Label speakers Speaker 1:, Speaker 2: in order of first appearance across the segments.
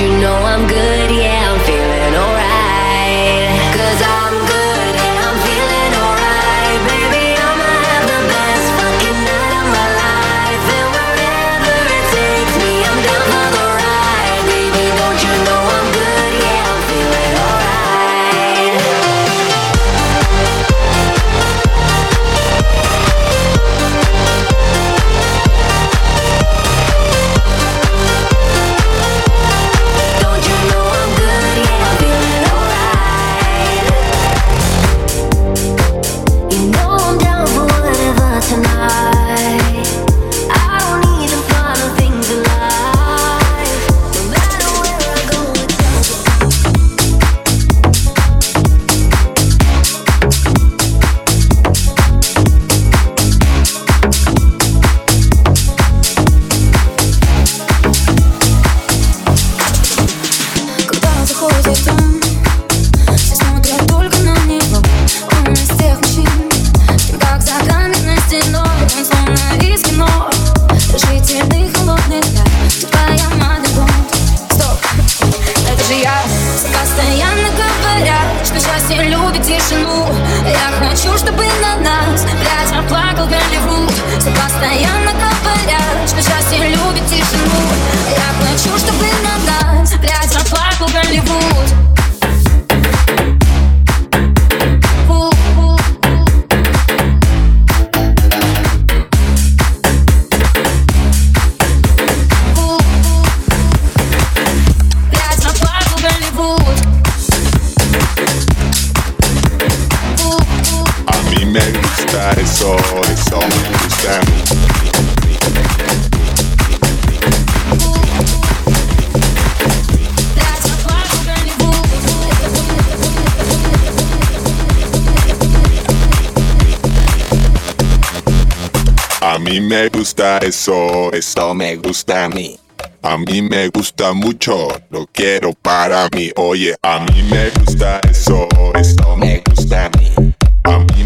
Speaker 1: you know I'm good, yeah.
Speaker 2: eso, eso me gusta a mí. A mí me gusta mucho, lo quiero para mí. Oye, a mí me gusta eso, eso me gusta a mí. A mí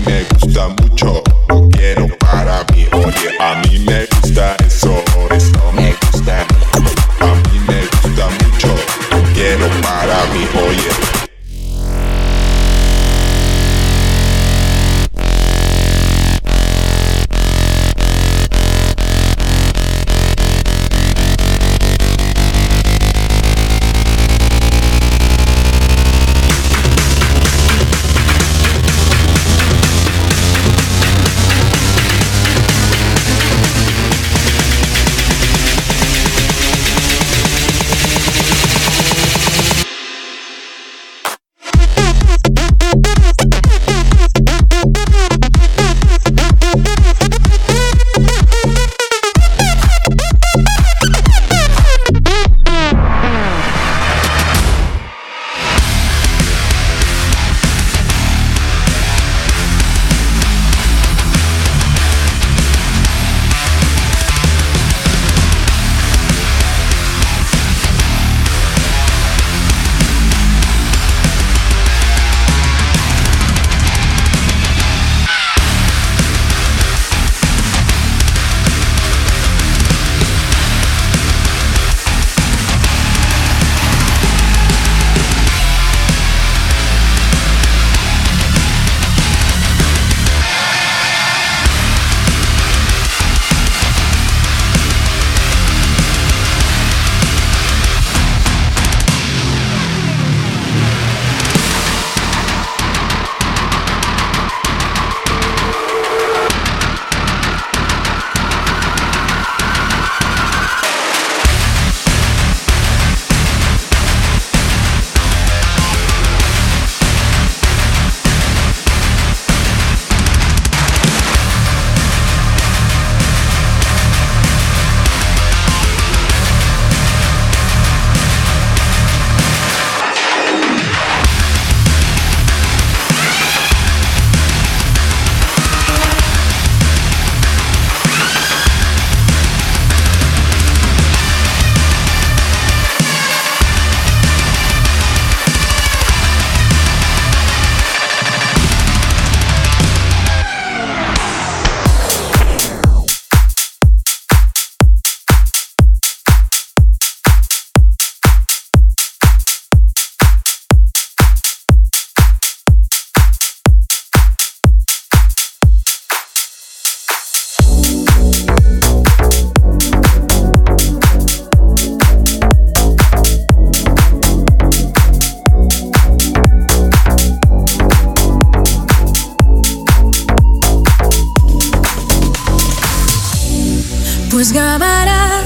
Speaker 3: Пусть говорят,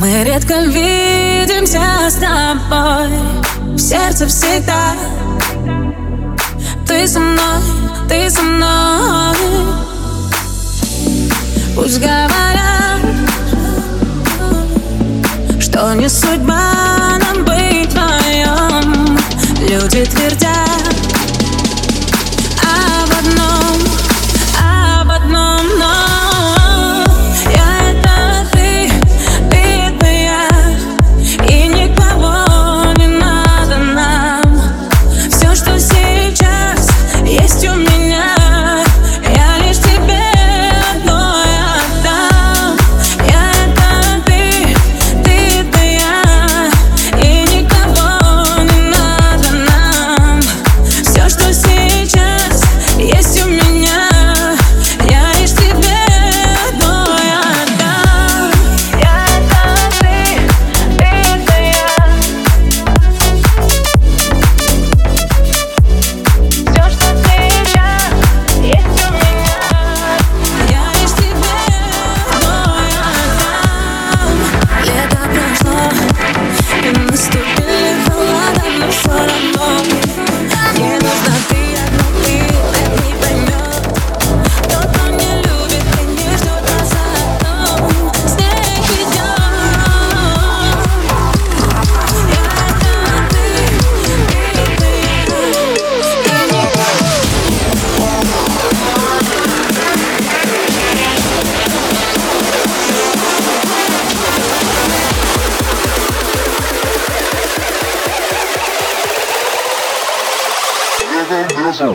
Speaker 3: мы редко видимся с тобой. В сердце всегда. Ты со мной, ты со мной. Пусть говорят, что не судьба нам быть вдвоем Люди твердят
Speaker 4: So.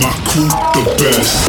Speaker 5: My crew the best.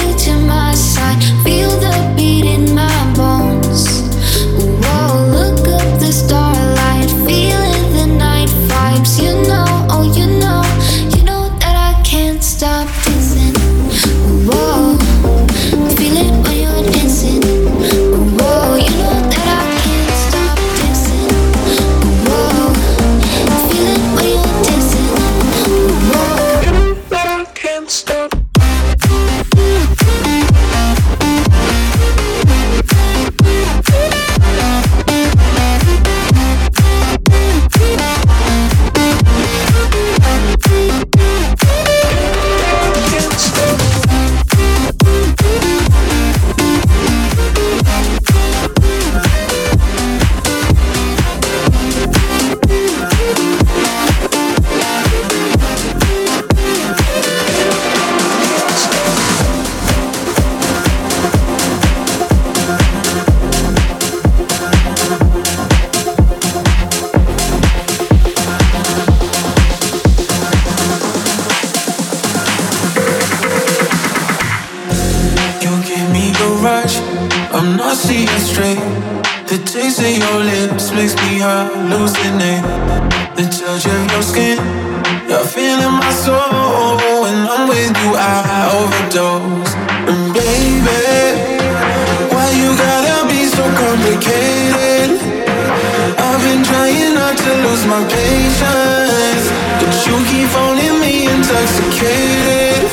Speaker 4: my
Speaker 6: patience, but you keep phoning me intoxicated.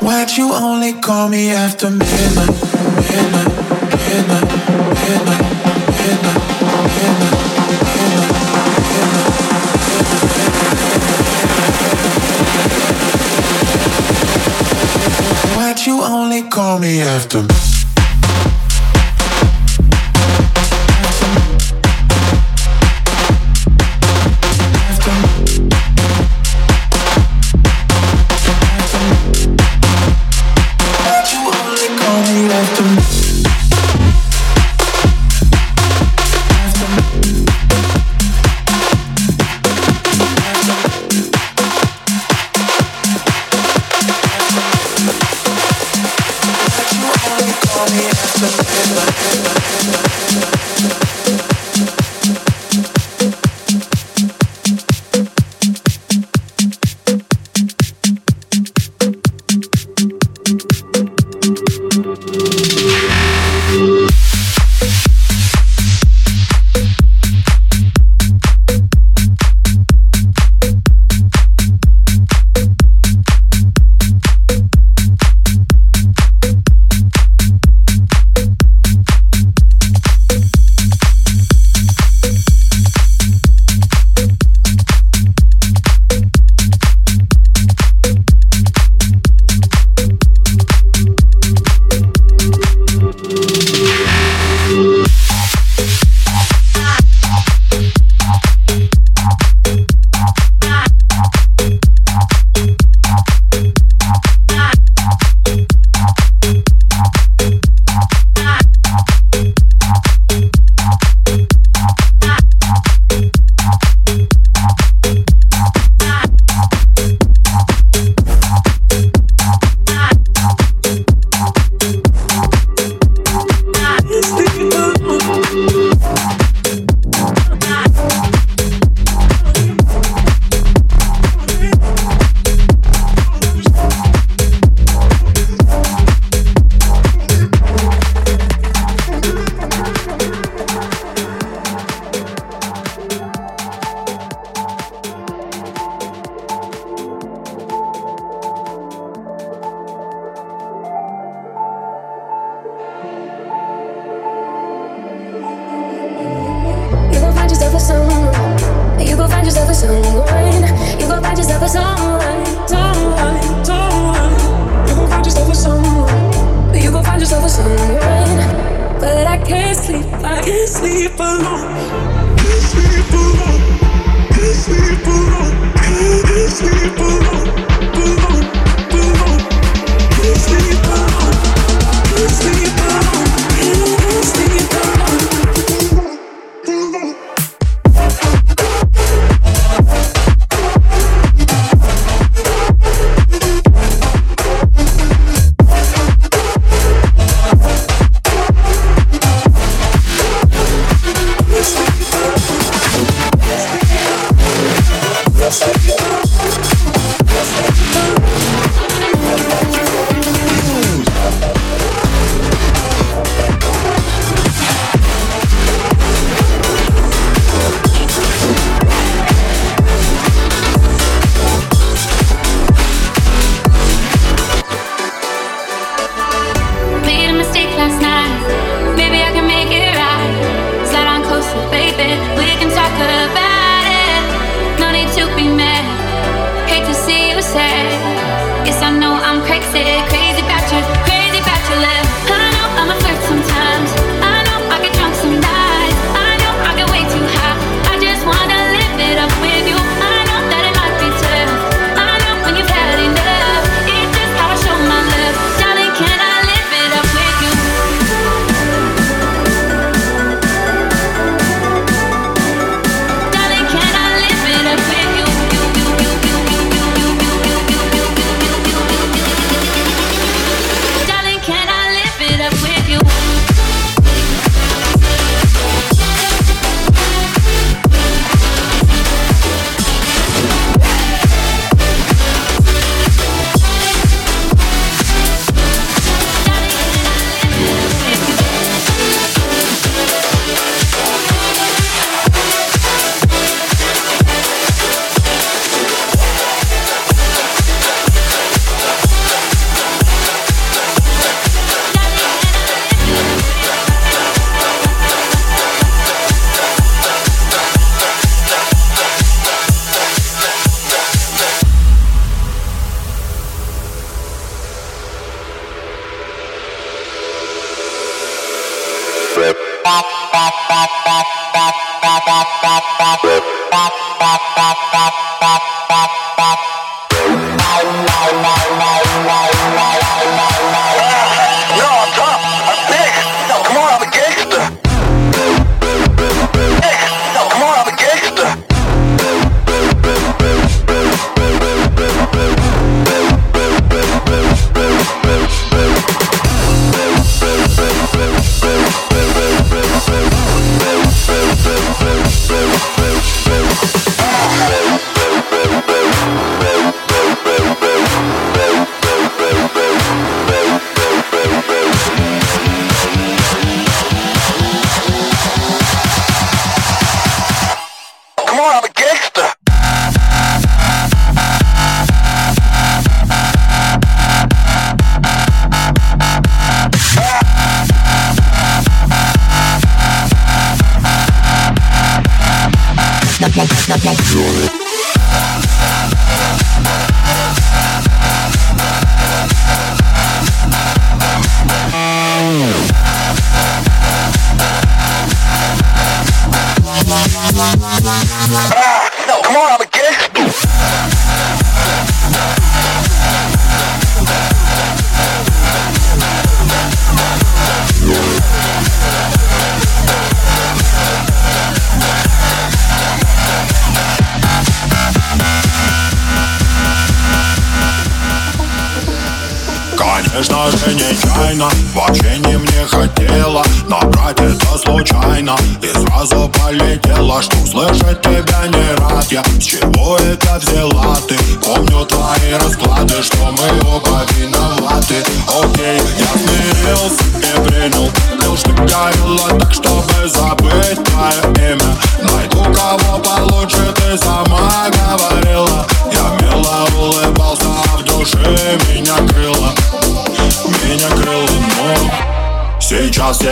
Speaker 6: Why'd you only call me after midnight, midnight, midnight, midnight, midnight, midnight, midnight, midnight? Why'd you only call me after?
Speaker 7: se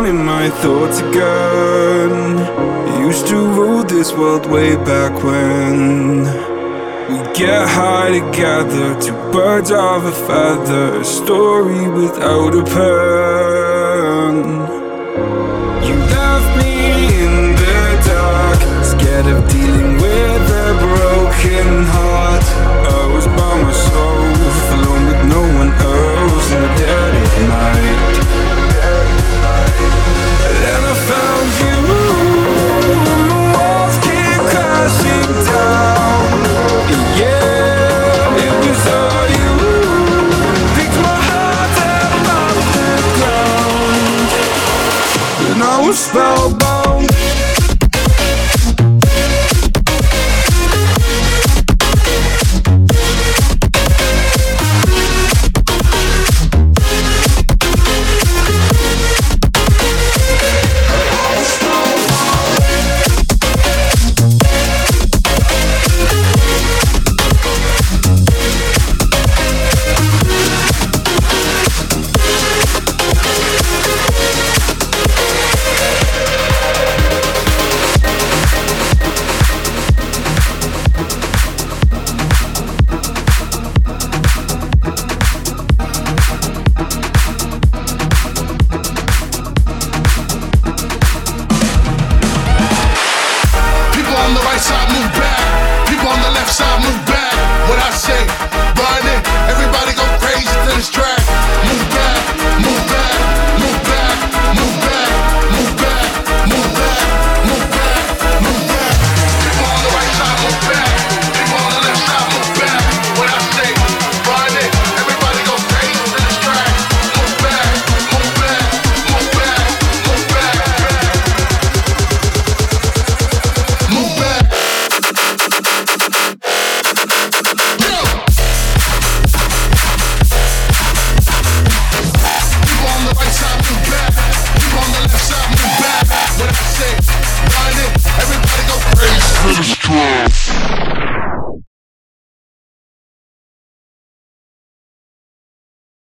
Speaker 7: In
Speaker 8: my thoughts again. Used to rule this world way back when. We get high together, two birds of a feather.